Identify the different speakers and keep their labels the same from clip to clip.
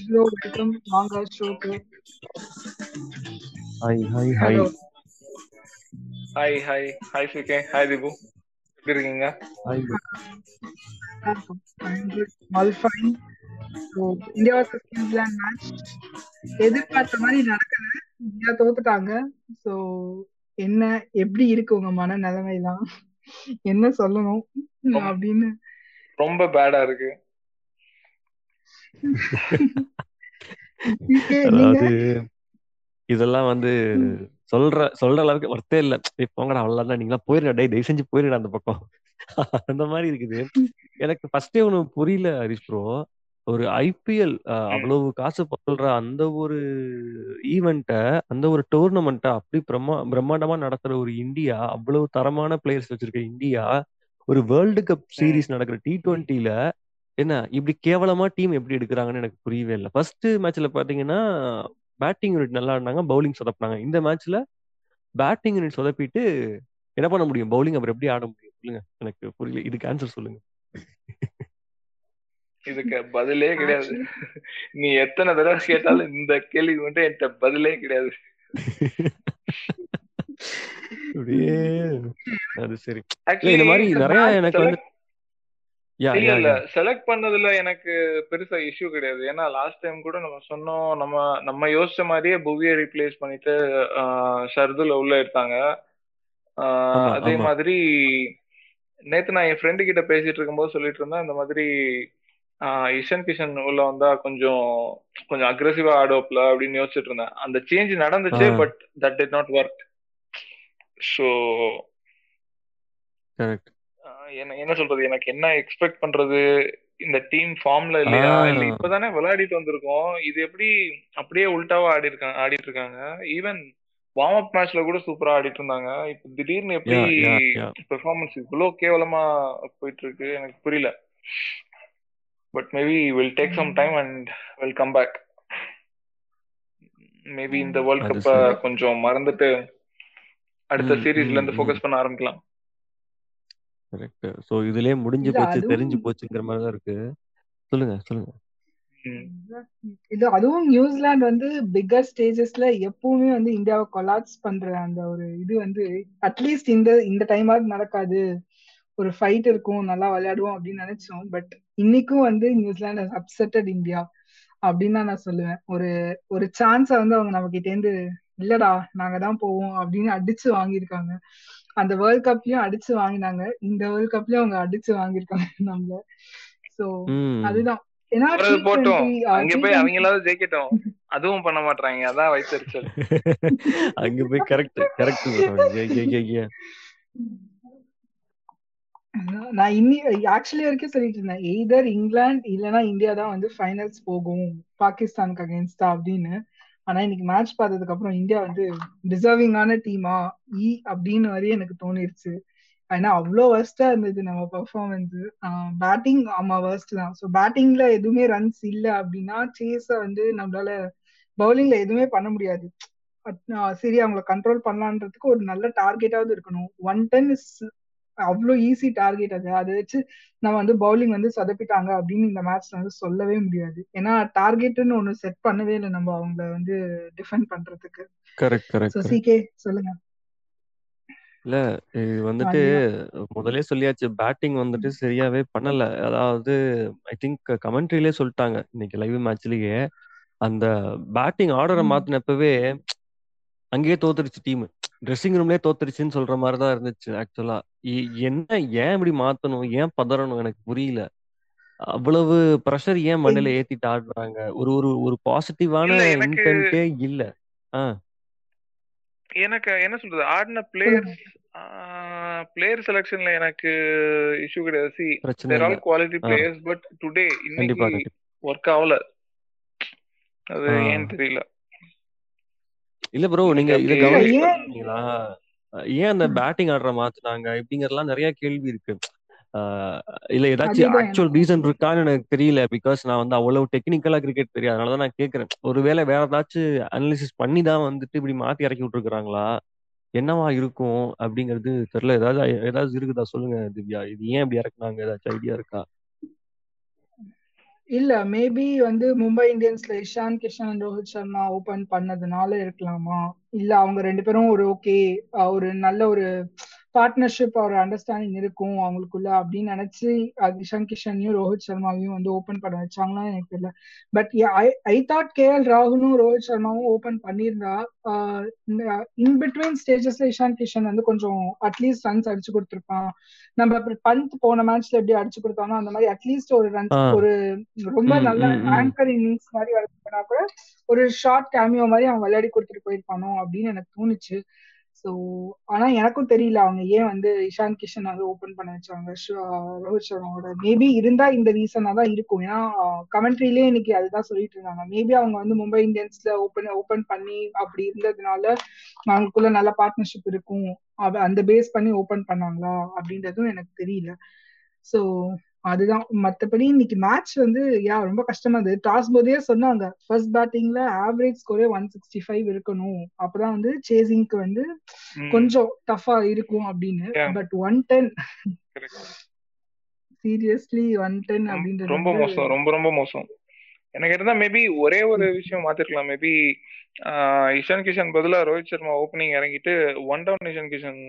Speaker 1: Bro welcome வாங்க ஷோக்கு
Speaker 2: hi hi hi
Speaker 1: hello
Speaker 3: hi hi hi C K hi Dibu எப்படி இருக்கீங்க?
Speaker 2: Hi
Speaker 1: all fine so India versus New Zealand match எதிர்பார்த்த மாதிரி நடக்கல. India தோத்துட்டாங்க. So என்ன எப்படி இருக்கு உங்க மன நிலைமைலாம் என்ன சொல்லணும்? அப்படின்னு
Speaker 3: ரொம்ப பேடா இருக்கு.
Speaker 2: அதாவது இதெல்லாம் வந்து சொல்ற சொல்ற அளவுக்கு ஒர்த்தே இல்ல. போங்கடா அவ்வளவுதான் நீங்களா போயிருங்க டேய் தயவு செஞ்சு போயிருடா அந்த பக்கம். அந்த மாதிரி இருக்குது. எனக்கு ஃபர்ஸ்டே ஒண்ணு புரியல ஹரிஷ் ப்ரோ ஒரு ஐபிஎல் அவ்வளவு காசு சொல்ற அந்த ஒரு ஈவெண்ட்ட அந்த ஒரு டோர்னமெண்ட்டை அப்படி பிரம்மா பிரம்மாண்டமா நடத்துற ஒரு இந்தியா அவ்வளவு தரமான பிளேயர்ஸ் வச்சிருக்க இந்தியா ஒரு வேர்ல்டு கப் சீரிஸ் நடக்கிற டி டுவெண்ட்டில என்ன இப்படி கேவலமா டீம் எப்படி எடுக்கிறாங்கன்னு எனக்கு புரியவே இல்லை. ஃபர்ஸ்ட் மேட்ச்ல பாத்தீங்கன்னா பேட்டிங் யூனிட் நல்லா ஆடினாங்க பவுலிங் சொதப்பினாங்க. இந்த மேட்ச்ல பேட்டிங் யூனிட் சொதப்பிட்டு என்ன பண்ண முடியும்? பவுலிங் அப்புறம் எப்படி ஆட முடியும்? சொல்லுங்க. எனக்கு புரியல. இதுக்கு ஆன்சர் சொல்லுங்க.
Speaker 3: இதுக்கு பதிலே கிடையாது. நீ எத்தனை தடவை கேட்டாலும் இந்த கேள்விக்கு மட்டும் என்கிட்ட பதிலே கிடையாது.
Speaker 2: அப்படியே. அது சரி. இந்த மாதிரி நிறைய எனக்கு வந்து
Speaker 3: இல்ல செலக்ட் பண்ணதுல எனக்கு பெருசா இஷ்யூ கிடையாது. ஏன்னா லாஸ்ட் டைம் கூட நம்ம சொன்னோம் நம்ம நம்ம யோசிச்ச மாதிரியே புவியை ரீப்ளேஸ் பண்ணிட்டு ஷர்துல உள்ள எடுத்தாங்க. அதே மாதிரி நேத்து நான் என் ஃப்ரெண்டு கிட்ட பேசிட்டு இருக்கும்போது சொல்லிட்டு இருந்தேன் இந்த மாதிரி இஷன் கிஷன் உள்ள வந்தா கொஞ்சம் கொஞ்சம் அக்ரெசிவா ஆடுவாப்ல அப்படின்னு யோசிச்சுட்டு இருந்தேன். அந்த சேஞ்ச் நடந்துச்சு but that did not work so
Speaker 2: correct
Speaker 3: என்ன என்ன சொல்றது? எனக்கு என்ன எக்ஸ்பெக்ட் பண்றது? இந்த டீம் ஃபார்ம்ல இல்லையா? இல்ல இப்பதானே விளையாடிட்டு வந்திருக்கோம். இது எப்படி அப்படியே உல்டாவா ஆடி இருக்காங்க ஆடிட்டு இருக்காங்க ஈவன் வார்ம் அப் மேட்ச்ல கூட சூப்பரா ஆடிட்டு இருந்தாங்க இப்போ திடீர்னு எப்படி பெர்ஃபார்மன்ஸ் இவ்வளவு கேவலமா போயிட்டு இருக்கு எனக்கு புரியல. But maybe will take some time and will come back maybe இந்த வேர்ல்ட் கப்ப கொஞ்சம் மறந்துட்டு அடுத்த சீரீஸ்ல இருந்து ஃபோக்கஸ் பண்ண ஆரம்பிக்கலாம்.
Speaker 2: கரெக்ட் ஸோ இதுலயே முடிஞ்சு
Speaker 1: இல்ல
Speaker 2: போச்சு தெரிஞ்சு
Speaker 1: அதுவும்
Speaker 2: போச்சுங்கிற மாதிரி தான் இருக்கு. சொல்லுங்க சொல்லுங்க.
Speaker 3: ம்.
Speaker 1: இது அதுவும் நியூசிலாந்து வந்து பிக்கர் ஸ்டேஜஸ்ல எப்பவுமே வந்து இந்தியாவை கொலாப்ஸ் பண்ற அந்த ஒரு இது வந்து அட்லீஸ்ட் இந்த இந்த டைமாவது நடக்காது. ஒரு ஃபைட் இருக்கும் நல்லா விளையாடுவோம் அப்படின்னு நினைச்சோம். பட் இன்னைக்கும் வந்து நியூசிலாந்து அப்செட்டட் இந்தியா அப்படின்னு தான் நான் சொல்லுவேன். ஒரு ஒரு சான்ஸை வந்து அவங்க நம்ம கிட்ட இருந்து இல்லடா நாங்க தான் போவோம் அப்படின்னு அடிச்சு வாங்கியிருக்காங்க. அந்த வேர்ல்ட் கப்லயும் அடிச்சு வாங்கினாங்க. இந்த வேர்ல்ட் கப்லயும் அவங்க அடிச்சு வாங்கியிருக்காங்க நம்மள. சோ அதுதான். ஏன்னா
Speaker 3: போட்டும்.
Speaker 1: டுவெண்ட்டி
Speaker 3: அங்க போய் அவங்களாவது ஜெயிக்கட்டும். அதுவும் பண்ண மாட்டாங்க அதான் வயிற்றுச்சல்
Speaker 2: அங்க போய் கரெக்ட் கரெக்ட்
Speaker 1: நான் இன்னி ஆக்சுவலி வரைக்கும் சொல்லிட்டு இருந்தேன். எய்தர் இங்கிலாந்து இல்லனா இந்தியா தான் வந்து ஃபைனல்ஸ் போகும். பாகிஸ்தானுக்கு அகேன்ஸ்டா அப்படின்னு. ஆனா இன்னைக்கு மேட்ச் பார்த்ததுக்கு அப்புறம் இந்தியா வந்து டிசர்விங்கான டீமா இ அப்படின்னு வரையும் எனக்கு தோணிருச்சு. ஏன்னா அவ்வளோ வர்ஸ்டா இருந்தது நம்ம பெர்ஃபார்மன்ஸ் பேட்டிங் ஆமா வர்ஸ்ட் தான். ஸோ பேட்டிங்ல எதுவுமே ரன்ஸ் இல்லை அப்படின்னா சேஸ வந்து நம்மளால பவுலிங்ல எதுவுமே பண்ண முடியாது. சரி அவங்கள கண்ட்ரோல் பண்ணலான்றதுக்கு ஒரு நல்ல டார்கெட்டாவது இருக்கணும். ஒன் டென் இஸ் அவ்வளோ ஈஸி டார்கெட் அது. அதை வச்சு நம்ம வந்து பவுலிங் வந்து சொதப்பிட்டாங்க அப்படின்னு இந்த மேட்ச்ல வந்து சொல்லவே முடியாது. ஏன்னா டார்கெட்னு ஒண்ணு செட் பண்ணவே இல்லை நம்ம அவங்கள வந்து டிஃபெண்ட் பண்றதுக்கு.
Speaker 2: கரெக்ட் கரெக்ட்
Speaker 1: சிகே சொல்லுங்க.
Speaker 2: இல்ல இது வந்துட்டு முதலே சொல்லியாச்சு பேட்டிங் வந்துட்டு சரியாவே பண்ணல. அதாவது ஐ திங்க் கமெண்ட்ரிலே சொல்லிட்டாங்க இன்னைக்கு லைவ் மேட்ச்லயே அந்த பேட்டிங் ஆர்டரை. மாத்தினப்பவே அங்கேயே தோத்துருச்சு டீம் ட்ரெஸ்ஸிங் ரூம்லயே தோத்துருச்சுன்னு சொல்ற மாதிரி தான் இருந்துச்சு ஆக்சுவலா என்ன ஏன் இப்படி மாத்தணும் ஏன் பதறணும் எனக்கு புரியல. அவ்வளவு ப்ரெஷர் ஏன் மண்ணில ஏத்திட்டு ஆடுறாங்க? ஒரு ஒரு ஒரு பாசிட்டிவான இன்டென்ட்டே இல்ல.
Speaker 3: எனக்கு என்ன சொல்றது? ஆடின பிளேயர்ஸ் பிளேயர் செலெக்ஷன்ல எனக்கு இஷ்யூ கிடையாது. சி
Speaker 2: பிரச்சனை
Speaker 3: there all quality players but today இன்னைக்கு ஒர்க் ஆகல. அது
Speaker 2: ஆ.
Speaker 3: ஏன்னு தெரியல.
Speaker 2: இல்ல ப்ரோ நீங்க இத
Speaker 3: அப்படியே
Speaker 1: இல்ல
Speaker 2: கவனிச்சு
Speaker 1: ஏன்
Speaker 2: அந்த. பேட்டிங் ஆர்டரை மாத்துனாங்க? இப்படிங்கறதெல்லாம் நிறைய கேள்வி இருக்கு. இல்ல ஏதாச்சும் ஆக்சுவல் ரீசன் இருக்கான்னு எனக்கு தெரியல. பிகாஸ் நான் வந்து அவ்வளவு டெக்னிக்கலா கிரிக்கெட் தெரியாது. அதனாலதான் நான் கேக்குறேன் ஒருவேளை வேற ஏதாச்சும் அனாலிசிஸ் பண்ணி தான் வந்துட்டு இப்படி மாத்தி இறக்கி விட்டுருக்காங்களா என்னவா இருக்கும்? அப்படிங்கிறது தெரியல. ஏதாவது ஏதாவது இருக்குதா சொல்லுங்க திவ்யா? இது ஏன் இப்படி இறக்குனாங்க? ஏதாச்சும் ஐடியா இருக்கா?
Speaker 1: இல்ல மேபி வந்து மும்பை இந்தியன்ஸ்ல இஷான் கிஷன் அண்ட் ரோஹித் சர்மா ஓபன் பண்ணதுனால இருக்கலாமா? இல்ல அவங்க ரெண்டு பேரும் ஒரு ஓகே ஒரு நல்ல ஒரு பார்ட்னர்ஷிப் ஒரு அண்டர்ஸ்டாண்டிங் இருக்கும் அவங்களுக்குள்ள அப்படின்னு நினைச்சு இஷான் கிஷனையும் ரோஹித் சர்மாவையும் வந்து ஓபன் பண்ண வச்சாங்களா எனக்கு தெரியல but I thought K L ராகுலும் Rohit சர்மாவும் ஓபன் பண்ணியிருந்தா இன் பிட்வீன் ஸ்டேஜஸ்ல இஷான் கிஷன் வந்து கொஞ்சம் அட்லீஸ்ட் ரன்ஸ் அடிச்சு கொடுத்துருப்பான் நம்ம பந்த் போன மேட்ச்ல எப்படி அடிச்சு கொடுத்தானோ அந்த மாதிரி அட்லீஸ்ட் ஒரு ரன்ஸ். ஒரு ரொம்ப நல்ல. ஆங்கர் இன்னிங்ஸ் மாதிரி வளர்த்துனா கூட ஒரு ஷார்ட் கேமியோ மாதிரி அவன் விளையாடி கொடுத்துட்டு போயிருப்பானோ அப்படின்னு எனக்கு தோணுச்சு சோ ஆனா எனக்கும் தெரியல. அவங்க ஏன் வந்து இஷான் கிஷன் வந்து ஓபன் பண்ண வச்சாங்க? ரோஹித் சர்மாவோட. மேபி இருந்தா இந்த ரீசனா தான் இருக்கும். ஏன்னா கமெண்ட்ரிலேயே இன்னைக்கு அதுதான் சொல்லிட்டு இருந்தாங்க. மேபி அவங்க வந்து மும்பை இந்தியன்ஸ்ல ஓபன் ஓபன் பண்ணி அப்படி இருந்ததுனால அவங்களுக்குள்ள நல்ல பார்ட்னர்ஷிப் இருக்கும். அந்த பேஸ் பண்ணி ஓபன் பண்ணாங்களா? அப்படின்றதும் எனக்கு தெரியல. சோ அதுதான் மத்தபடி இன்னைக்கு மேட்ச் வந்து யா ரொம்ப கஷ்டமா இருந்தது. டாஸ் போதே சொன்னாங்க ஃபர்ஸ்ட் பேட்டிங்ல ஆவரேஜ் ஸ்கோரே ஒன் சிக்ஸ்டி ஃபைவ் இருக்கணும். அப்பதான் வந்து சேசிங்க்கு வந்து கொஞ்சம் டஃபா இருக்கும் அப்படின்னு. But one ten. Seriously one ten அப்படின்றது
Speaker 3: ரொம்ப மோசம் ரொம்ப ரொம்ப மோசம். எனக்கு இருந்தா மேபி ஒரே ஒரு விஷயம் மாத்திருக்கலாம். மேபி இஷான் கிஷன் பதிலா ரோஹித் சர்மா ஓப்பனிங் இறங்கிட்டு ஒன் டவுன் இஷான் கிஷன்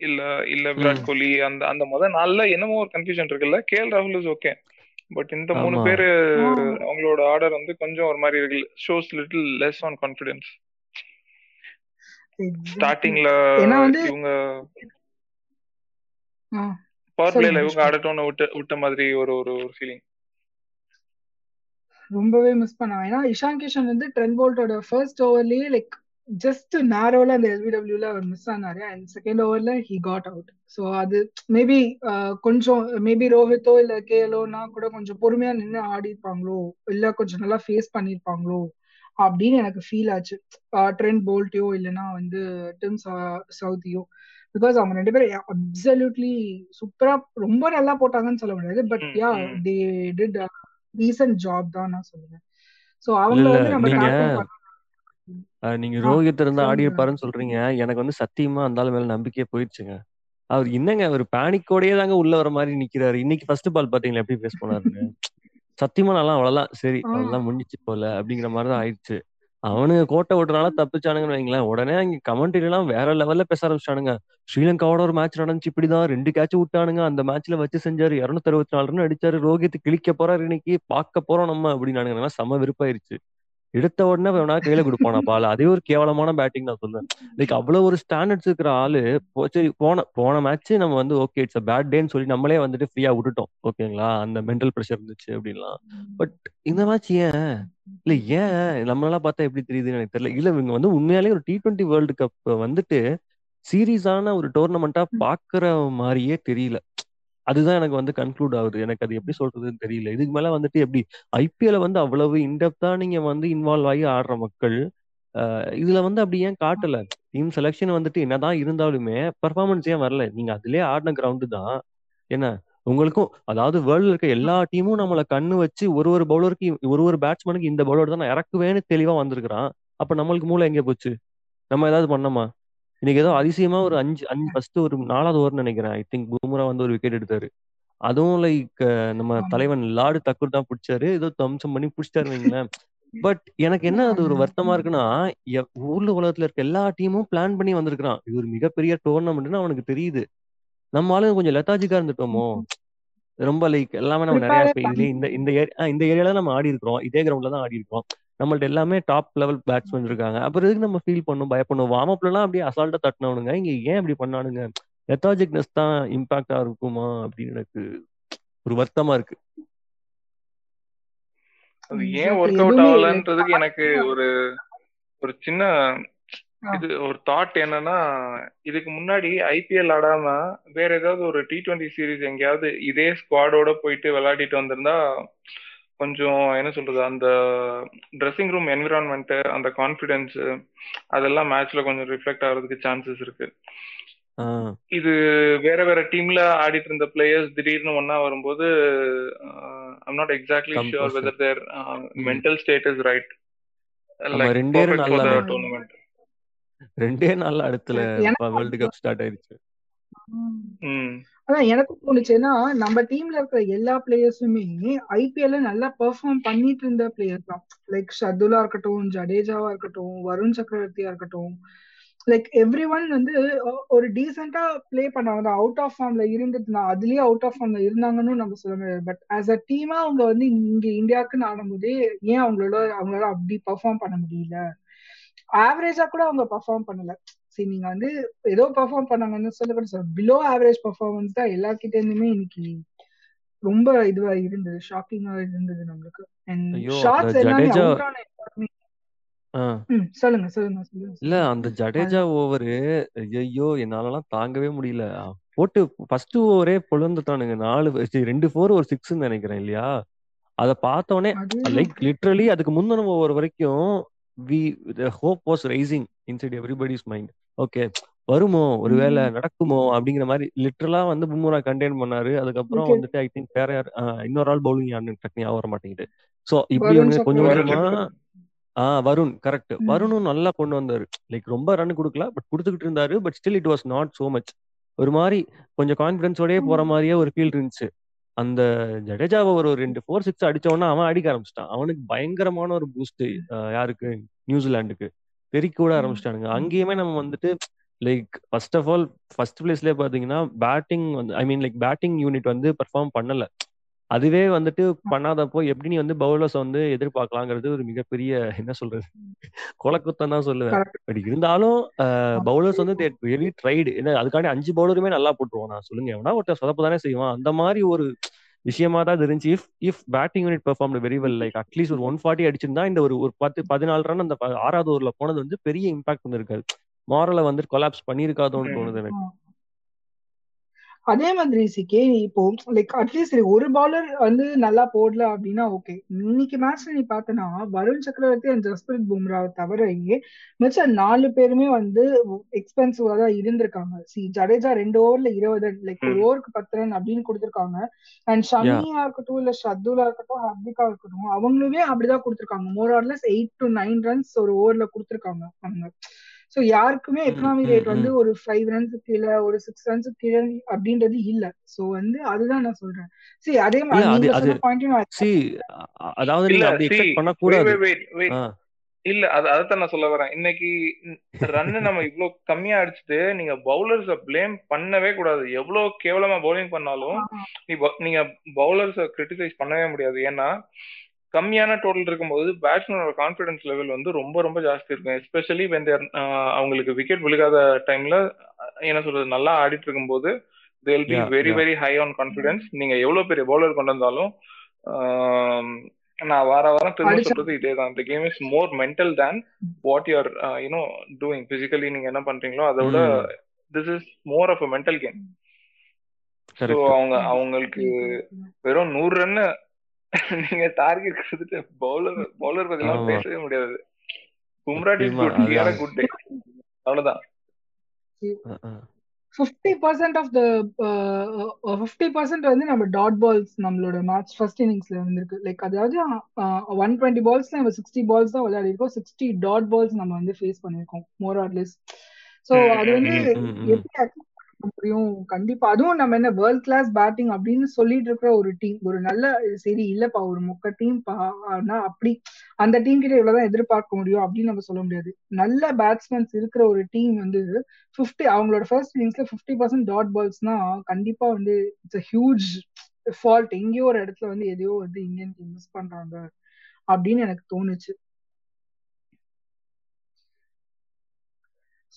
Speaker 3: இல்ல இல்ல விராட். கோலி அந்த அந்த முத நாள்ல என்னமோ ஒரு கன்ஃபியூஷன் இருக்குல்ல கேஎல் ராகுல் இஸ் ஓகே பட் இந்த மூணு. பேரு. அவங்களோட ஆர்டர் வந்து கொஞ்சம் ஒரு மாதிரி இருக்கு shows little less on confidence. ஸ்டார்டிங்ல இவங்க
Speaker 1: ஆ,
Speaker 3: பவர் பிளேல இவங்க
Speaker 1: விஷ்ணு.
Speaker 3: ஆடட்டோன்னு விட்டு விட்ட மாதிரி ஒரு ஒரு ஒரு ஃபீலிங்
Speaker 1: ரொம்பவே மிஸ் பண்ணாங்க ஏன்னா இஷான் கிஷன் வந்து ட்ரெண்ட் போல்ட்டோட ஃபர்ஸ்ட் ஓவர்லயே லைக் ஜஸ்ட் நேரோல அந்த எல்பிடபிள்யூல அவர் மிஸ் ஆனாரு. அண்ட் செகண்ட் ஓவர்ல ஹி காட் அவுட் ஸோ அது மேபி கொஞ்சம் மேபி ரோஹித்தோ இல்ல கேஎலோனா கூட கொஞ்சம் பொறுமையா நின்று ஆடி இருப்பாங்களோ இல்ல கொஞ்சம் நல்லா ஃபேஸ் பண்ணிருப்பாங்களோ? அப்படின்னு எனக்கு ஃபீல் ஆச்சு. ட்ரெண்ட் போல்ட்டையோ இல்லைன்னா வந்து டிம் சவுதியோ பிகாஸ் அவங்க ரெண்டு பேரும் அப்சல்யூட்லி சூப்பரா ரொம்ப நல்லா போட்டாங்கன்னு சொல்ல முடியாது. But yeah. They did recent job தான் நான் சொல்லுவேன். சோ
Speaker 2: இல்ல
Speaker 1: வந்து நம்ம
Speaker 2: அஹ், நீங்க
Speaker 1: ஆ.
Speaker 2: ரோஹித் இருந்தா ஆடி
Speaker 1: சொல்லுங்க.
Speaker 2: இருப்பாருன்னு சொல்றீங்க. எனக்கு வந்து சத்தியமா அந்த ஆள் மேல நம்பிக்கையே போயிடுச்சுங்க. அவர் என்னங்க அவர் பேனிக்கோடயே தாங்க உள்ள வர மாதிரி நிக்கிறாரு. இன்னைக்கு ஃபர்ஸ்ட் பால் பாத்தீங்களா எப்படி பேஸ் பண்ணாருன்னு? சத்தியமா நல்லா அவ்வளவுதான். சரி
Speaker 1: ஆ.
Speaker 2: அவ்வளவுதான் முடிஞ்சிச்சு போல அப்படிங்கிற மாதிரிதான் ஆயிடுச்சு. அவனுங்க கோட்டை விட்டுறனால தப்பிச்சானுங்கன்னு வைங்களேன். உடனே அங்க கமெண்ட்ரி எல்லாம் வேற லெவல்ல பேச ஆரம்பிச்சானுங்க ஸ்ரீலங்காவோட ஒரு மேட்ச் நடந்துச்சு இப்படிதான். ரெண்டு கேட்ச் விட்டானுங்க. அந்த மேட்ச்ல வச்சு செஞ்சாரு. இருநூத்தி அறுபத்தி நாலு ரன் அடிச்சாரு. ரோஹித் கிழிக்க போறாரு இன்னைக்கு. பார்க்க போறோம் நம்ம எனக்கு செம விருப்பாயிருச்சு எடுத்த உடனே வேணா கையில கொடுப்பானா பால்? அதே ஒரு கேவலமான பேட்டிங் நான் சொல்லுவேன் லைக் அவ்வளவு ஒரு ஸ்டாண்டர்ட்ஸ் இருக்கிற ஆளு சரி போன போன மேட்ச் நம்ம வந்து ஓகே இட்ஸ் அ பேட் டேன்னு சொல்லி நம்மளே வந்துட்டு ஃப்ரீயா விட்டுட்டோம். ஓகேங்களா அந்த மென்டல் ப்ரெஷர் இருந்துச்சு அப்படின்லாம். பட் இந்த மேட்ச் ஏன்? இல்ல ஏன்? நம்மளால பார்த்தா எப்படி தெரியுதுன்னு எனக்கு தெரியல. இல்ல இவங்க வந்து உண்மையாலே ஒரு டி டுவெண்ட்டி வேர்ல்டு கப் வந்துட்டு சீரியஸான ஒரு டோர்னமெண்டா பாக்குற மாதிரியே தெரியல. அதுதான் எனக்கு வந்து கன்க்ளூட் ஆகுது. எனக்கு அது எப்படி சொல்றதுன்னு தெரியல. இதுக்கு மேல வந்துட்டு எப்படி ஐபிஎல்ல வந்து அவ்வளவு இன்டெப்தா நீங்க வந்து இன்வால்வ் ஆகி ஆடுற மக்கள் அஹ் இதுல வந்து அப்படி ஏன் காட்டல? டீம் செலெக்ஷன் வந்துட்டு என்னதான் இருந்தாலுமே பெர்ஃபார்மன்ஸ் ஏன் வரல? நீங்க அதுலயே ஆடின கிரவுண்டு தான். என்ன? உங்களுக்கும் அதாவது வேர்ல்டுல இருக்க எல்லா டீமும் நம்மளை கண்ணு வச்சு ஒரு ஒரு பவுலருக்கு ஒரு ஒரு பேட்ஸ்மேனுக்கு இந்த பவுலர் தான் நான் இறக்குவேன்னு தெளிவா வந்திருக்கிறான். அப்ப நம்மளுக்கு மூளை எங்கே போச்சு? நம்ம ஏதாவது பண்ணோமா? இன்னைக்கு ஏதோ அதிசயமா ஒரு அஞ்சு அஞ்சு ஃபர்ஸ்ட் ஒரு நாலாவது ஓவர் நினைக்கிறேன். ஐ திங்க் பூமரா வந்து ஒரு விக்கெட் எடுத்தாரு. அதுவும் லைக் நம்ம தலைவன் லார்டு தக்கூர் தான் பிடிச்சாரு. ஏதோ தம்சம் பண்ணி பிடிச்சிட்டாரு வைங்களேன். பட் எனக்கு என்ன அது ஒரு வருத்தமா இருக்குன்னா ஊர்ல உலகத்துல இருக்க எல்லா டீமும் பிளான் பண்ணி வந்திருக்கிறான். இது ஒரு மிகப்பெரிய டோர்னமெண்ட்னு அவனுக்கு தெரியுது. நம்ம ஆளுங்க கொஞ்சம் லெத்தாஜிக்கா இருந்துட்டோமோ? ரொம்ப லைக் எல்லாமே நம்ம நிறைய இந்த இந்த ஏரியா இந்த ஏரியால நம்ம ஆடி இருக்கிறோம். இதே கிரவுண்ட்ல தான் ஆடி இருக்கோம் நம்மள்ட்ட எல்லாமே டாப் லெவல் பேட்ஸ்மேன் இருக்காங்க. அப்புறம் எதுக்கு நம்ம ஃபீல் பண்ணும் பயப்படணும்? வார்ம் அப்ல எல்லாம் அப்படியே அசால்ட்டா தட்டினவனுங்க. இங்க ஏன் இப்படி பண்ணானுங்க? லெத்தாஜிக்னஸ் தான் இம்பாக்டா இருக்குமா? அப்படின்னு எனக்கு ஒரு வருத்தமா இருக்கு.
Speaker 3: அது ஏன் ஒர்க் அவுட் ஆகலன்றதுக்கு எனக்கு ஒரு ஒரு சின்ன இது ஒரு தாட் என்னன்னா இதுக்கு முன்னாடி ஐபிஎல் ஆடாம வேற ஏதாவது ஒரு டி டுவெண்ட்டி சீரிஸ் எங்கேயாவது இதே ஸ்குவாடோட போயிட்டு விளையாடிட்டு வந்திருந்தா கொஞ்சம் என்ன சொல்றது அந்த ட்ரெஸ்ஸிங் ரூம் என்விரான்மெண்ட் அந்த கான்ஃபிடென்ஸ் அதெல்லாம் மேட்ச்ல கொஞ்சம் ரிஃப்ளெக்ட் ஆகிறதுக்கு சான்சஸ் இருக்கு. இது வேற வேற டீம்ல ஆடிட்டு இருந்த பிளேயர்ஸ் திடீர்னு ஒன்னா வரும்போது I'm not exactly sure. Whether there. Mental state is right
Speaker 2: ரெண்டே நாள்ல
Speaker 3: டோர்னமெண்ட்
Speaker 2: ரெண்டே நாள்ல அடுத்துல வேர்ல்டு கப் ஸ்டார்ட் ஆயிருச்சு
Speaker 1: ஆனா அதான் எனக்கும் தோணுச்சுன்னா நம்ம டீம்ல இருக்கிற எல்லா பிளேயர்ஸுமே ஐபிஎல்ல நல்லா பெர்ஃபார்ம் பண்ணிட்டு இருந்த பிளேயர்ஸ் தான். லைக் ஷர்துலா இருக்கட்டும் ஜடேஜாவா இருக்கட்டும் வருண் சக்கரவர்த்தியா இருக்கட்டும். லைக் எவ்ரி ஒன் வந்து ஒரு டீசெண்டா பிளே பண்ணாங்க அவுட் ஆஃப் ஃபார்ம்ல இருந்துட்டு அதுலயே அவுட் ஆஃப் ஃபார்ம்ல இருந்தாங்கன்னு நம்ம சொல்ல முடியாது. பட் ஆஸ் அ டீமா அவங்க வந்து இங்க இந்தியாவுக்குன்னு ஆடும்போதே ஏன் அவங்களோட அவங்களால அப்படி பர்ஃபார்ம் பண்ண முடியல? ஆவரேஜா கூட அவங்க பர்ஃபார்ம் பண்ணல. சரி நீங்க வந்து ஏதோ பெர்ஃபார்ம் பண்ணாங்கன்னு சொல்லக்கூட சார் பிலோ ஆவரேஜ் பர்ஃபார்மன்ஸ் தான் எல்லார்கிட்ட இருந்துமே இன்னைக்கு ரொம்ப இதுவா இருந்தது ஷாக்கிங்கா இருந்தது நம்மளுக்கு. சொல்லுங்க சொல்லுங்க
Speaker 2: இல்ல அந்த ஜடேஜா ஓவரு ஐயோ என்னாலலாம் தாங்கவே முடியல. போட்டு ஃபர்ஸ்ட் ஓவரே பொழுந்துட்டானுங்க. நாலு ரெண்டு ஃபோர் ஒரு சிக்ஸ் நினைக்கிறேன் இல்லையா? அத பார்த்தோடனே லைக் லிட்ரலி அதுக்கு முந்தின ஓவர் வரைக்கும் we hope was rising inside everybody's mind okay. வருமோ? ஒருவேளை நடக்குமோ? அப்படிங்கிற மாதிரி லிட்டரலா வந்து பும்ரா கண்டெயின் பண்ணாரு. அதுக்கப்புறம் வந்துட்டு ஐ திங்க் வேற யார் இன்னொரு ஆள் பவுலிங் யாருன்னு டக்குனு வர மாட்டேங்குது. சோ இப்படி ஒண்ணு கொஞ்சம் கொஞ்சமா ஆஹ் வருண் கரெக்ட் வருணும் நல்லா கொண்டு வந்தாரு. லைக் ரொம்ப ரன் கொடுக்கல பட் கொடுத்துக்கிட்டு இருந்தாரு. But still it was not so much ஒரு மாதிரி கொஞ்சம் கான்பிடன்ஸோடய போற மாதிரியே ஒரு ஃபீல் இருந்துச்சு. அந்த ஜடேஜாவை ஒரு ரெண்டு ஃபோர் சிக்ஸ் அடிச்சவனா அவன் அடிக்க ஆரம்பிச்சிட்டான். அவனுக்கு பயங்கரமான ஒரு பூஸ்ட் யாருக்கு? நியூசிலாண்டுக்கு தெறிக்க கூட ஆரம்பிச்சிட்டானுங்க. அங்கேயுமே நம்ம வந்துட்டு like first of all first பிளேஸ்லயே பாத்தீங்கன்னா பேட்டிங் வந்து I mean like batting unit வந்து பெர்ஃபார்ம் பண்ணல. அதுவே வந்துட்டு பண்ணாதப்போ எப்படி நீ வந்து பவுலர்ஸ் வந்து எதிர்பார்க்கலாங்கிறது ஒரு மிகப்பெரிய என்ன சொல்றது கொலக்குத்தம் தான் சொல்லுவேன். பட் இருந்தாலும் பவுலர்ஸ் வந்து வெரி ட்ரைடு ஏன்னா அதுக்காண்டி அஞ்சு பவுலருமே நல்லா போட்டுருவோம் நான் சொல்லுங்க எவனா ஒருத்தர் சொதப்பு தானே செய்வான். அந்த மாதிரி ஒரு விஷயமா தான் இருந்துச்சு if if batting unit perform very well like at least ஒரு ஒன் ஃபார்ட்டி அடிச்சிருந்தா இந்த ஒரு ஒரு பத்து பதினாலு ரன் அந்த ஆறாவது ஓவர்ல போனது வந்து பெரிய இம்பாக்ட் வந்திருக்காரு மாரலை வந்து கொலாப்ஸ் பண்ணிருக்காதோன்னு தோணுது எனக்கு.
Speaker 1: அதே மாதிரி சிக்கே இப்போ லைக் அட்லீஸ்ட் ஒரு பாலர் வந்து நல்லா போடல அப்படின்னா ஓகே இன்னைக்கு மேட்ச்ல நீ பார்த்தனா வருண் சக்கரவர்த்தி அண்ட் ஜஸ்பிரித் பும்ராவை தவிரையே மிச்ச நாலு பேருமே வந்து எக்ஸ்பென்சிவா தான் இருந்திருக்காங்க. சி ஜடேஜா ரெண்டு ஓவர்ல இருபது லைக் ஒரு ஓவருக்கு பத்து ரன் அப்படின்னு கொடுத்துருக்காங்க. அண்ட் ஷமியா இருக்கட்டும் இல்ல ஷர்துலா இருக்கட்டும் ஹர்திகா இருக்கட்டும் அவங்களுமே அப்படிதான் கொடுத்துருக்காங்க. More or less eight to nine runs ஒரு ஓவர்ல கொடுத்துருக்காங்க. அவங்க சோ யாருக்குமே எக்கனாமி ரேட் வந்து ஒரு ஃபைவ் ரன்ஸ் கீழே ஒரு சிக்ஸ் ரன்ஸ் கீழே அப்படின்றது இல்ல. சோ வந்து அதுதான் நான் சொல்றேன். சரி அதே மாதிரி
Speaker 3: இல்ல அது அதான் நான் சொல்ல வரேன். இன்னைக்கு ரன் நம்ம இவ்ளோ கம்மியா அடிச்சுட்டு நீங்க பவுலர்ஸ பிளேம் பண்ணவே கூடாது. எவ்வளவு கேவலமா பவுலிங் பண்ணாலும் நீங்க பவுலர்ஸ கிரிட்டிசைஸ் பண்ணவே முடியாது. ஏன்னா கம்மியான டோட்டல் இருக்கும்போது பேட்ஸ்மேனோட கான்ஃபிடன்ஸ் லெவல் வந்து ரொம்ப ரொம்ப ஜாஸ்தி இருக்கும். எஸ்பெஷலி வென் தேர் அவங்களுக்கு விக்கெட் விழுகாத டைம்ல என்ன சொல்றது நல்லா ஆடிட்டு இருக்கும்போது they'll be very very high on confidence நீங்க எவ்வளவு பெரிய பவுலர் கொண்டு வந்தாலும் நான் வார வாரம் திரும்ப சொல்றது இதே தான் இந்த game is more mental than what you're you know doing physically நீங்க என்ன பண்றீங்களோ அதை விட this is more of a mental game so அவங்க அவங்களுக்கு வெறும் நூறு ரன்னு நீங்க டார்கெட் கொடுத்துட்டு பவுலர் பவுலர் பத்தி எல்லாம் பேசவே முடியாது. பும்ரா இஸ் குட் அவ்வளவுதான்.
Speaker 1: Fifty percent of the fifty percent வந்து நம்ம டாட் பால்ஸ் நம்மளோட மேட்ச் ஃபர்ஸ்ட் இன்னிங்ஸ்ல வந்திருக்கு. லைக் அதாவது ஒன் டுவெண்ட்டி பால்ஸ்ல நம்ம சிக்ஸ்டி பால்ஸ் தான் விளையாடி இருக்கோம் சிக்ஸ்டி டாட் பால்ஸ் நம்ம வந்து ஃபேஸ் பண்ணிருக்கோம். மோர் ஆர் லெஸ் ஸோ அது வந்து எப்படி முடியும். கண்டிப்பா. அதுவும் நம்ம என்ன வேர்ல்ட் கிளாஸ் பேட்டிங் அப்படின்னு சொல்லிட்டு இருக்கிற ஒரு டீம் ஒரு நல்ல சரி இல்லப்பா ஒரு மொக்க டீம் ஆனா அப்படி அந்த டீம் கிட்ட இவ்வளவுதான் எதிர்பார்க்க முடியும் அப்படின்னு நம்ம சொல்ல முடியாது. நல்ல பேட்ஸ்மேன்ஸ் இருக்கிற ஒரு டீம் வந்து பிப்டி அவங்களோட ஃபர்ஸ்ட் இன்னிங்ஸ்ல பிப்டி பர்சன்ட் டாட் பால்ஸ்னா கண்டிப்பா வந்து இட்ஸ் ஹியூஜ் ஃபால்ட் எங்கேயோ ஒரு இடத்துல வந்து எதையோ வந்து இந்தியன் டீம் மிஸ் பண்றாங்க அப்படின்னு எனக்கு தோணுச்சு.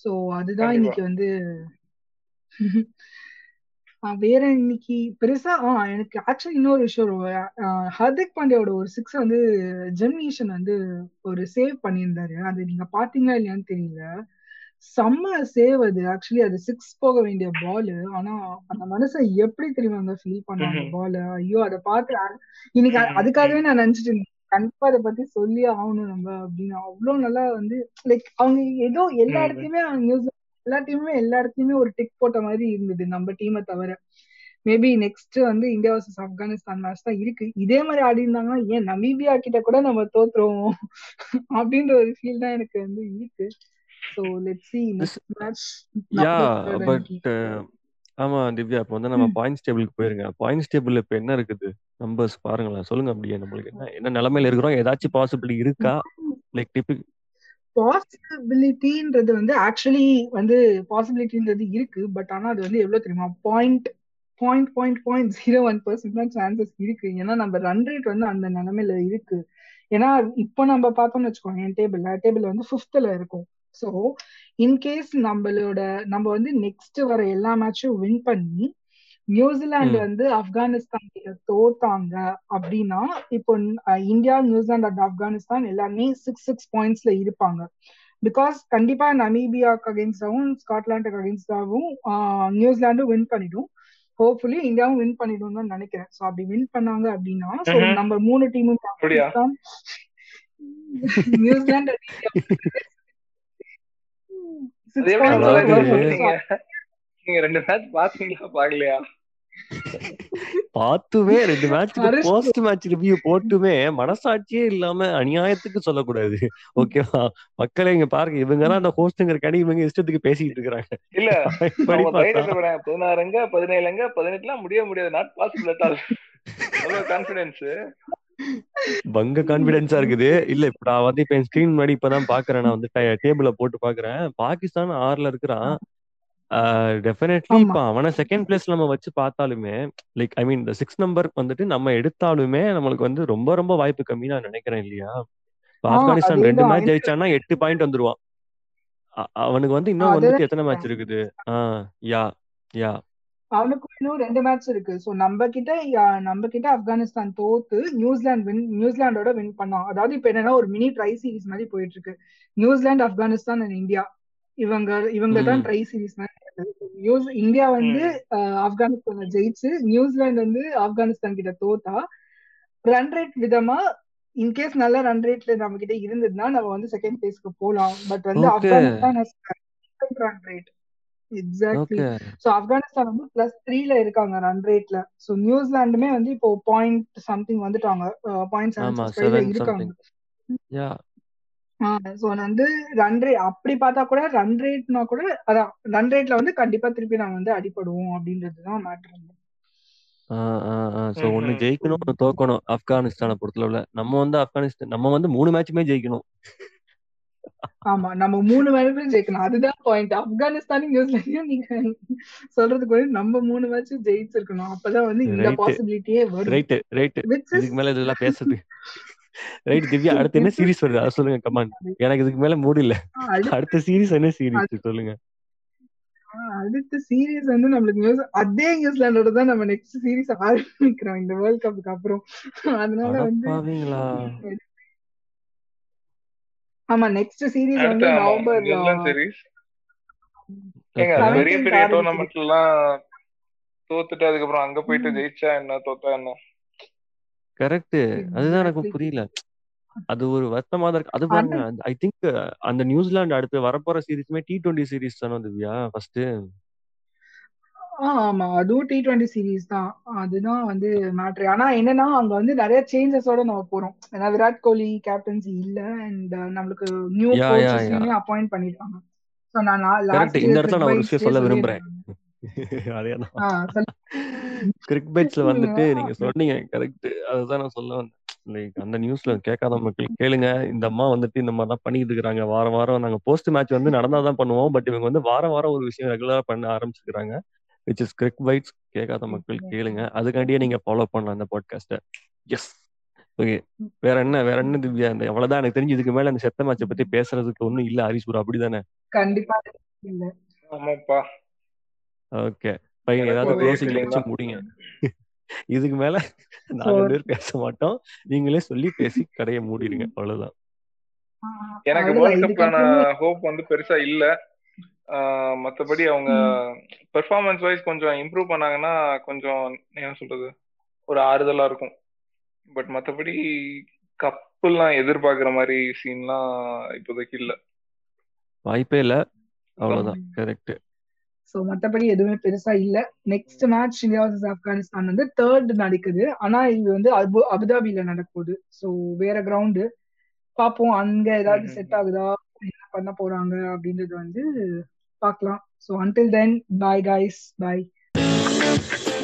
Speaker 1: சோ அதுதான் இன்னைக்கு வந்து வேற இன்னைக்கு பெருசா எனக்கு ஆக்சுவலி இன்னொரு விஷயம் ஹர்திக் பாண்டியோட ஒரு சிக்ஸ் வந்து ஜெமினேஷன் வந்து ஒரு சேவ் பண்ணியிருந்தாரு. அது நீங்க பாத்தீங்களா இல்லையான்னு தெரியல. செம்ம சேவ் அது. ஆக்சுவலி அது சிக்ஸ் போக வேண்டிய பால் ஆனா அந்த மனுஷன் எப்படி தெரியுமாங்க ஃபீல் பண்ணாங்க பால் ஐயோ அதை பார்த்து இன்னைக்கு அதுக்காகவே நான் நினைச்சிட்டு இருந்தேன் கண்டிப்பா அதை பத்தி சொல்லி ஆகணும் நம்ம அப்படின்னு. அவ்வளவு நல்லா வந்து லைக் அவங்க ஏதோ எல்லா இடத்துலயுமே நியூஸ் எல்லா டீமுமே எல்லா இடத்துலயுமே ஒரு டிக் போட்ட மாதிரி இருந்தது நம்ம டீமை தவிர. மேபி நெக்ஸ்ட் வந்து இந்தியா வர்சஸ் ஆப்கானிஸ்தான் மேட்ச் தான் இருக்கு. இதே மாதிரி ஆடி இருந்தாங்கன்னா ஏன் நமீபியா கிட்ட கூட நம்ம தோத்துருவோம்? அப்படின்ற ஒரு ஃபீல் தான் எனக்கு வந்து இருக்கு. So let see match
Speaker 2: yeah but ஆமா திவ்யா இப்போ வந்து நம்ம பாயிண்ட்ஸ் டேபிளுக்கு போயிருங்க. பாயிண்ட்ஸ் டேபிள் இப்போ என்ன இருக்குது? நம்பர்ஸ் பாருங்களேன். சொல்லுங்க அப்படியே நம்மளுக்கு என்ன என்ன நிலைமையில இருக்கிறோம்? ஏதாச்சும் பாசிபிலிட்டி இருக்கா? லைக் டிபிக்
Speaker 1: பாசிபிலிட்டின்றது வந்து ஆக்சுவலி வந்து பாசிபிலிட்டின்றது இருக்கு. பட் ஆனா அது வந்து எவ்வளவு தெரியுமா? Point point point point zero one percent தான் சான்சஸ் இருக்கு. ஏன்னா நம்ம ரன் ரேட் வந்து அந்த நிலைமையில இருக்கு. ஏன்னா இப்போ நம்ம பார்த்தோம்னு வச்சுக்கோங்க என் டேபிள் டேபிள் வந்து ஃபிஃப்த்ல இருக்கும். ஸோ இன்கேஸ் நம்மளோட நம்ம வந்து நெக்ஸ்ட் வர எல்லா மேட்சும் வின் பண்ணி நியூசிலாந்து வந்து ஆப்கானிஸ்தான் கிட்ட தோத்தாங்க அப்படின்னா இப்போ இந்தியா நியூசிலாந்து அண்ட் ஆப்கானிஸ்தான் எல்லாமே சிக்ஸ் சிக்ஸ் பாயிண்ட்ஸ்ல இருப்பாங்க. பிகாஸ் கண்டிப்பா நமீபியாக்கு அகேன்ஸ்டாவும் ஸ்காட்லாண்டுக்கு அகேன்ஸ்டாவும் நியூசிலாண்டும் வின் பண்ணிடும். ஹோப்ஃபுல்லி இந்தியாவும் வின் பண்ணிடும் தான் நினைக்கிறேன். ஸோ அப்படி வின் பண்ணாங்க அப்படின்னா. நம்ம மூணு டீமும் நியூசிலாந்து
Speaker 3: நீங்க ரெண்டு மேட்ச் பாத்தீங்களா பாக்கலையா?
Speaker 2: பார்த்துமே ரெண்டு மேட்ச்சுக்கு
Speaker 1: ஹரிஷ்
Speaker 2: போஸ்ட் மேட்ச் ரிவ்யூ போட்டுமே மனசாட்சியே இல்லாம அநியாயத்துக்கு சொல்லக்கூடாது. ஓகேவா? மக்களே இங்க பாருங்க. இவங்க தான் அந்த ஹோஸ்ட்ங்கிறக்காண்டி இவங்க இஷ்டத்துக்கு பேசிக்கிட்டு இருக்காங்க
Speaker 3: இல்ல பதினாறுங்க பதினேழுங்க பதினெட்டுலாம் முடிய முடியாது. நாட் பாசிபிள் அட் ஆல் அவ்வளவு கான்பிடன்ஸ்
Speaker 2: பங்க கான்பிடன்ஸா இருக்குது. இல்ல இப்ப நான் வந்து இப்ப என் ஸ்கிரீன் முன்னாடி இப்பதான் பாக்குறேன். நான் வந்து டேபிள போட்டு பாக்குறேன். பாகிஸ்தான் ஆறுல இருக்கிறான். டெஃபினெட்லி இப்ப அவனை செகண்ட் பிளேஸ் நம்ம வச்சு பார்த்தாலுமே லைக் ஐ மீன் இந்த சிக்ஸ் நம்பர் வந்துட்டு நம்ம எடுத்தாலுமே நம்மளுக்கு வந்து ரொம்ப ரொம்ப வாய்ப்பு கம்மி நான் நினைக்கிறேன் இல்லையா? ஆப்கானிஸ்தான் ரெண்டு மேட்ச் ஜெயிச்சான்னா எட்டு பாயிண்ட் வந்துருவான். அவனுக்கு வந்து இன்னும் வந்துட்டு எத்தனை மேட்ச் இருக்குது? ஆஹ் யா யா.
Speaker 1: அவனுக்கு இன்னும் ரெண்டு மேட்ச் இருக்கு. சோ நம்ம கிட்ட நம்ம கிட்ட ஆப்கானிஸ்தான் தோத்து நியூசிலாந்து வின் நியூசிலாண்டோட வின் பண்ணோம் அதாவது இப்ப என்னன்னா ஒரு மினி ட்ரை சீரிஸ் மாதிரி போயிட்டு இருக்கு. New Zealand Afghanistan and India. இவங்க இவங்க தான் ட்ரை சீரிஸ் மாதிரி. நியூஸ் இந்தியா வந்து ஆப்கானிஸ்தானை ஜெயிச்சு நியூசிலாந்து வந்து ஆப்கானிஸ்தான் கிட்ட தோத்தா ரன் ரேட் விதமா இன்கேஸ் நல்ல ரன் ரேட்ல நம்ம கிட்ட இருந்ததுன்னா நம்ம வந்து செகண்ட் பிளேஸ்க்கு போலாம். பட் வந்து Afghanistan run rate exactly so Afghanistan வந்து பிளஸ் த்ரீல இருக்காங்க ரன் ரேட்ல ஸோ நியூசிலாண்டுமே வந்து இப்போ பாயிண்ட் சம்திங் வந்துட்டாங்க. பாயிண்ட் இருக்காங்க. ஸோ வந்து ரன் ரேட் அப்படி பார்த்தா கூட ரன் ரேட்னா கூட அதான் ரன் ரேட்ல வந்து கண்டிப்பா திருப்பி நாங்க வந்து அடிபடுவோம் அப்படின்றது தான் மேட்ரு
Speaker 2: சோ ஒண்ணு ஜெயிக்கணும் ஒண்ணு தோக்கணும் ஆப்கானிஸ்தானை பொறுத்தளவுல. நம்ம வந்து ஆப்கானிஸ்தான் நம்ம வந்து மூணு மேட்சுமே ஜெயிக்கணும்.
Speaker 1: ஆமா நம்ம மூணு மேட்சும் ஜெயிக்கணும். அதுதான் பாயிண்ட் ஆப்கானிஸ்தானும் நியூசிலாண்டையும் நீங்க சொல்றதுக்கு வந்து நம்ம மூணு மேட்சும் ஜெயிச்சிருக்கணும். அப்பதான் வந்து இந்த பாசிபிலிட்டியே வரும். விச் இஸ்
Speaker 2: இதுக்கு மேல இதெல்லாம் பேசுறது. ரைட் திவ்யா அடுத்து என்ன சீரிஸ் வருது? அதை சொல்லுங்க கமான் எனக்கு இதுக்கு மேல மூடு இல்ல. அடுத்த சீரிஸ் என்ன சீரிஸ் சொல்லுங்க.
Speaker 1: அடுத்த சீரீஸ் வந்து நம்மளுக்கு நியூஸ் அதே நியூசிலாண்டோட தான் நம்ம நெக்ஸ்ட் சீரீஸ் ஆரம்பிக்கிறோம். இந்த வேர்ல்ட் கப்புக்கு அப்புறம். அதனால வந்து ஆமா நெக்ஸ்ட் சீரீஸ் வந்து நவம்பர்
Speaker 3: பெரிய
Speaker 1: 17th
Speaker 3: பெரிய
Speaker 1: ஆரம்பிக்குது
Speaker 3: டோர்னமெண்ட்ல எல்லாம் தோத்துட்டு அதுக்கப்புறம் அங்க போயிட்டு ஜெயிச்சா என்ன தோத்தா என்ன?
Speaker 2: கரெக்ட் அதுதான் எனக்கு. புரியல. அது ஒரு வருத்தமா தான் இருக்கு. அது பாருங்க ஐ திங்க் அந்த நியூசிலாந்து அடுத்து வரப்போற சீரிஸ்மே டி டுவெண்ட்டி சீரிஸ் தானே திவ்யா ஃபர்ஸ்ட்
Speaker 1: ஆமா. அதுவும் டி டுவெண்ட்டி சீரீஸ் தான். அதுதான் வந்து மேட்ரு ஆனா என்னன்னா அங்க வந்து நிறைய சேஞ்சஸோட நம்ம போறோம். ஏன்னா விராட் கோலி கேப்டன்சி இல்ல. அண்ட் நம்மளுக்கு நியூ அப்பாயிண்ட் பண்ணிருக்காங்க
Speaker 2: இந்த இடத்துல நான் ஒரு விஷயம் சொல்ல விரும்புறேன். அதேதான் கிரிக் பைட்ஸ்ல வந்துட்டு நீங்க சொன்னீங்க கரெக்ட் அதுதான் நான் சொல்ல வந்தேன். லைக் அந்த நியூஸ்ல கேட்காத மக்கள் கேளுங்க. இந்த அம்மா வந்துட்டு இந்த மாதிரி தான் பண்ணிட்டு இருக்காங்க. வாரம் வாரம் நாங்க போஸ்ட் மேட்ச் வந்து நடந்தாதான் பண்ணுவோம். பட் இவங்க வந்து வாரம் வாரம் ஒரு விஷயம் ரெகுலரா பண்ண ஆரம்பிச்சிருக்காங்க. விச் இஸ் கிரிக் பைட்ஸ் கேட்காத மக்கள் கேளுங்க. அதுக்காண்டியே நீங்க ஃபாலோ பண்ணலாம் இந்த பாட்காஸ்ட்டை எஸ் ஓகே வேற என்ன? வேற என்ன திவ்யா? இந்த அவ்வளவுதான். எனக்கு தெரிஞ்சு இதுக்கு மேல அந்த செத்த மேட்சை பத்தி பேசுறதுக்கு ஒண்ணும் இல்ல. ஹரிஸ்புரம் அப்படிதானே?
Speaker 1: கண்டிப்பா. இல்ல.
Speaker 3: ஆமாப்பா.
Speaker 2: ஓகே. பையன் ஏதாவது க்ளோசிங் வச்சு முடிங்க. இதுக்கு மேல ரெண்டு பேரும் பேச மாட்டோம். நீங்களே சொல்லி பேசி கடையை மூடிடுங்க. அவ்வளவுதான்.
Speaker 3: எனக்கு வேர்ல்ட் கப்க்கான
Speaker 1: இதுக்கப்புறமும்
Speaker 3: ஹோப் வந்து பெருசா இல்ல. மத்தபடி அவங்க பெர்ஃபார்மன்ஸ் வைஸ் கொஞ்சம் இம்ப்ரூவ் பண்ணாங்கன்னா கொஞ்சம் என்ன சொல்றது? ஒரு ஆறுதலா இருக்கும். பட் மத்தபடி கப்பெல்லாம் எதிர்பார்க்குற மாதிரி சீன்லாம் இப்போதைக்கு இல்ல.
Speaker 2: வாய்ப்பே இல்ல. அவ்வளவுதான். கரெக்ட்
Speaker 1: ஸோ மற்றபடி எதுவுமே பெருசா இல்ல. Next match India vs Afghanistan வந்து தேர்ட் நடக்குது. ஆனா இது வந்து அபு அபுதாபியில நடக்குது. ஸோ வேற கிரவுண்டு பார்ப்போம் அங்க ஏதாவது செட். ஆகுதா? என்ன பண்ண போறாங்க? அப்படின்றது வந்து பார்க்கலாம் so until then bye guys. Bye
Speaker 3: bye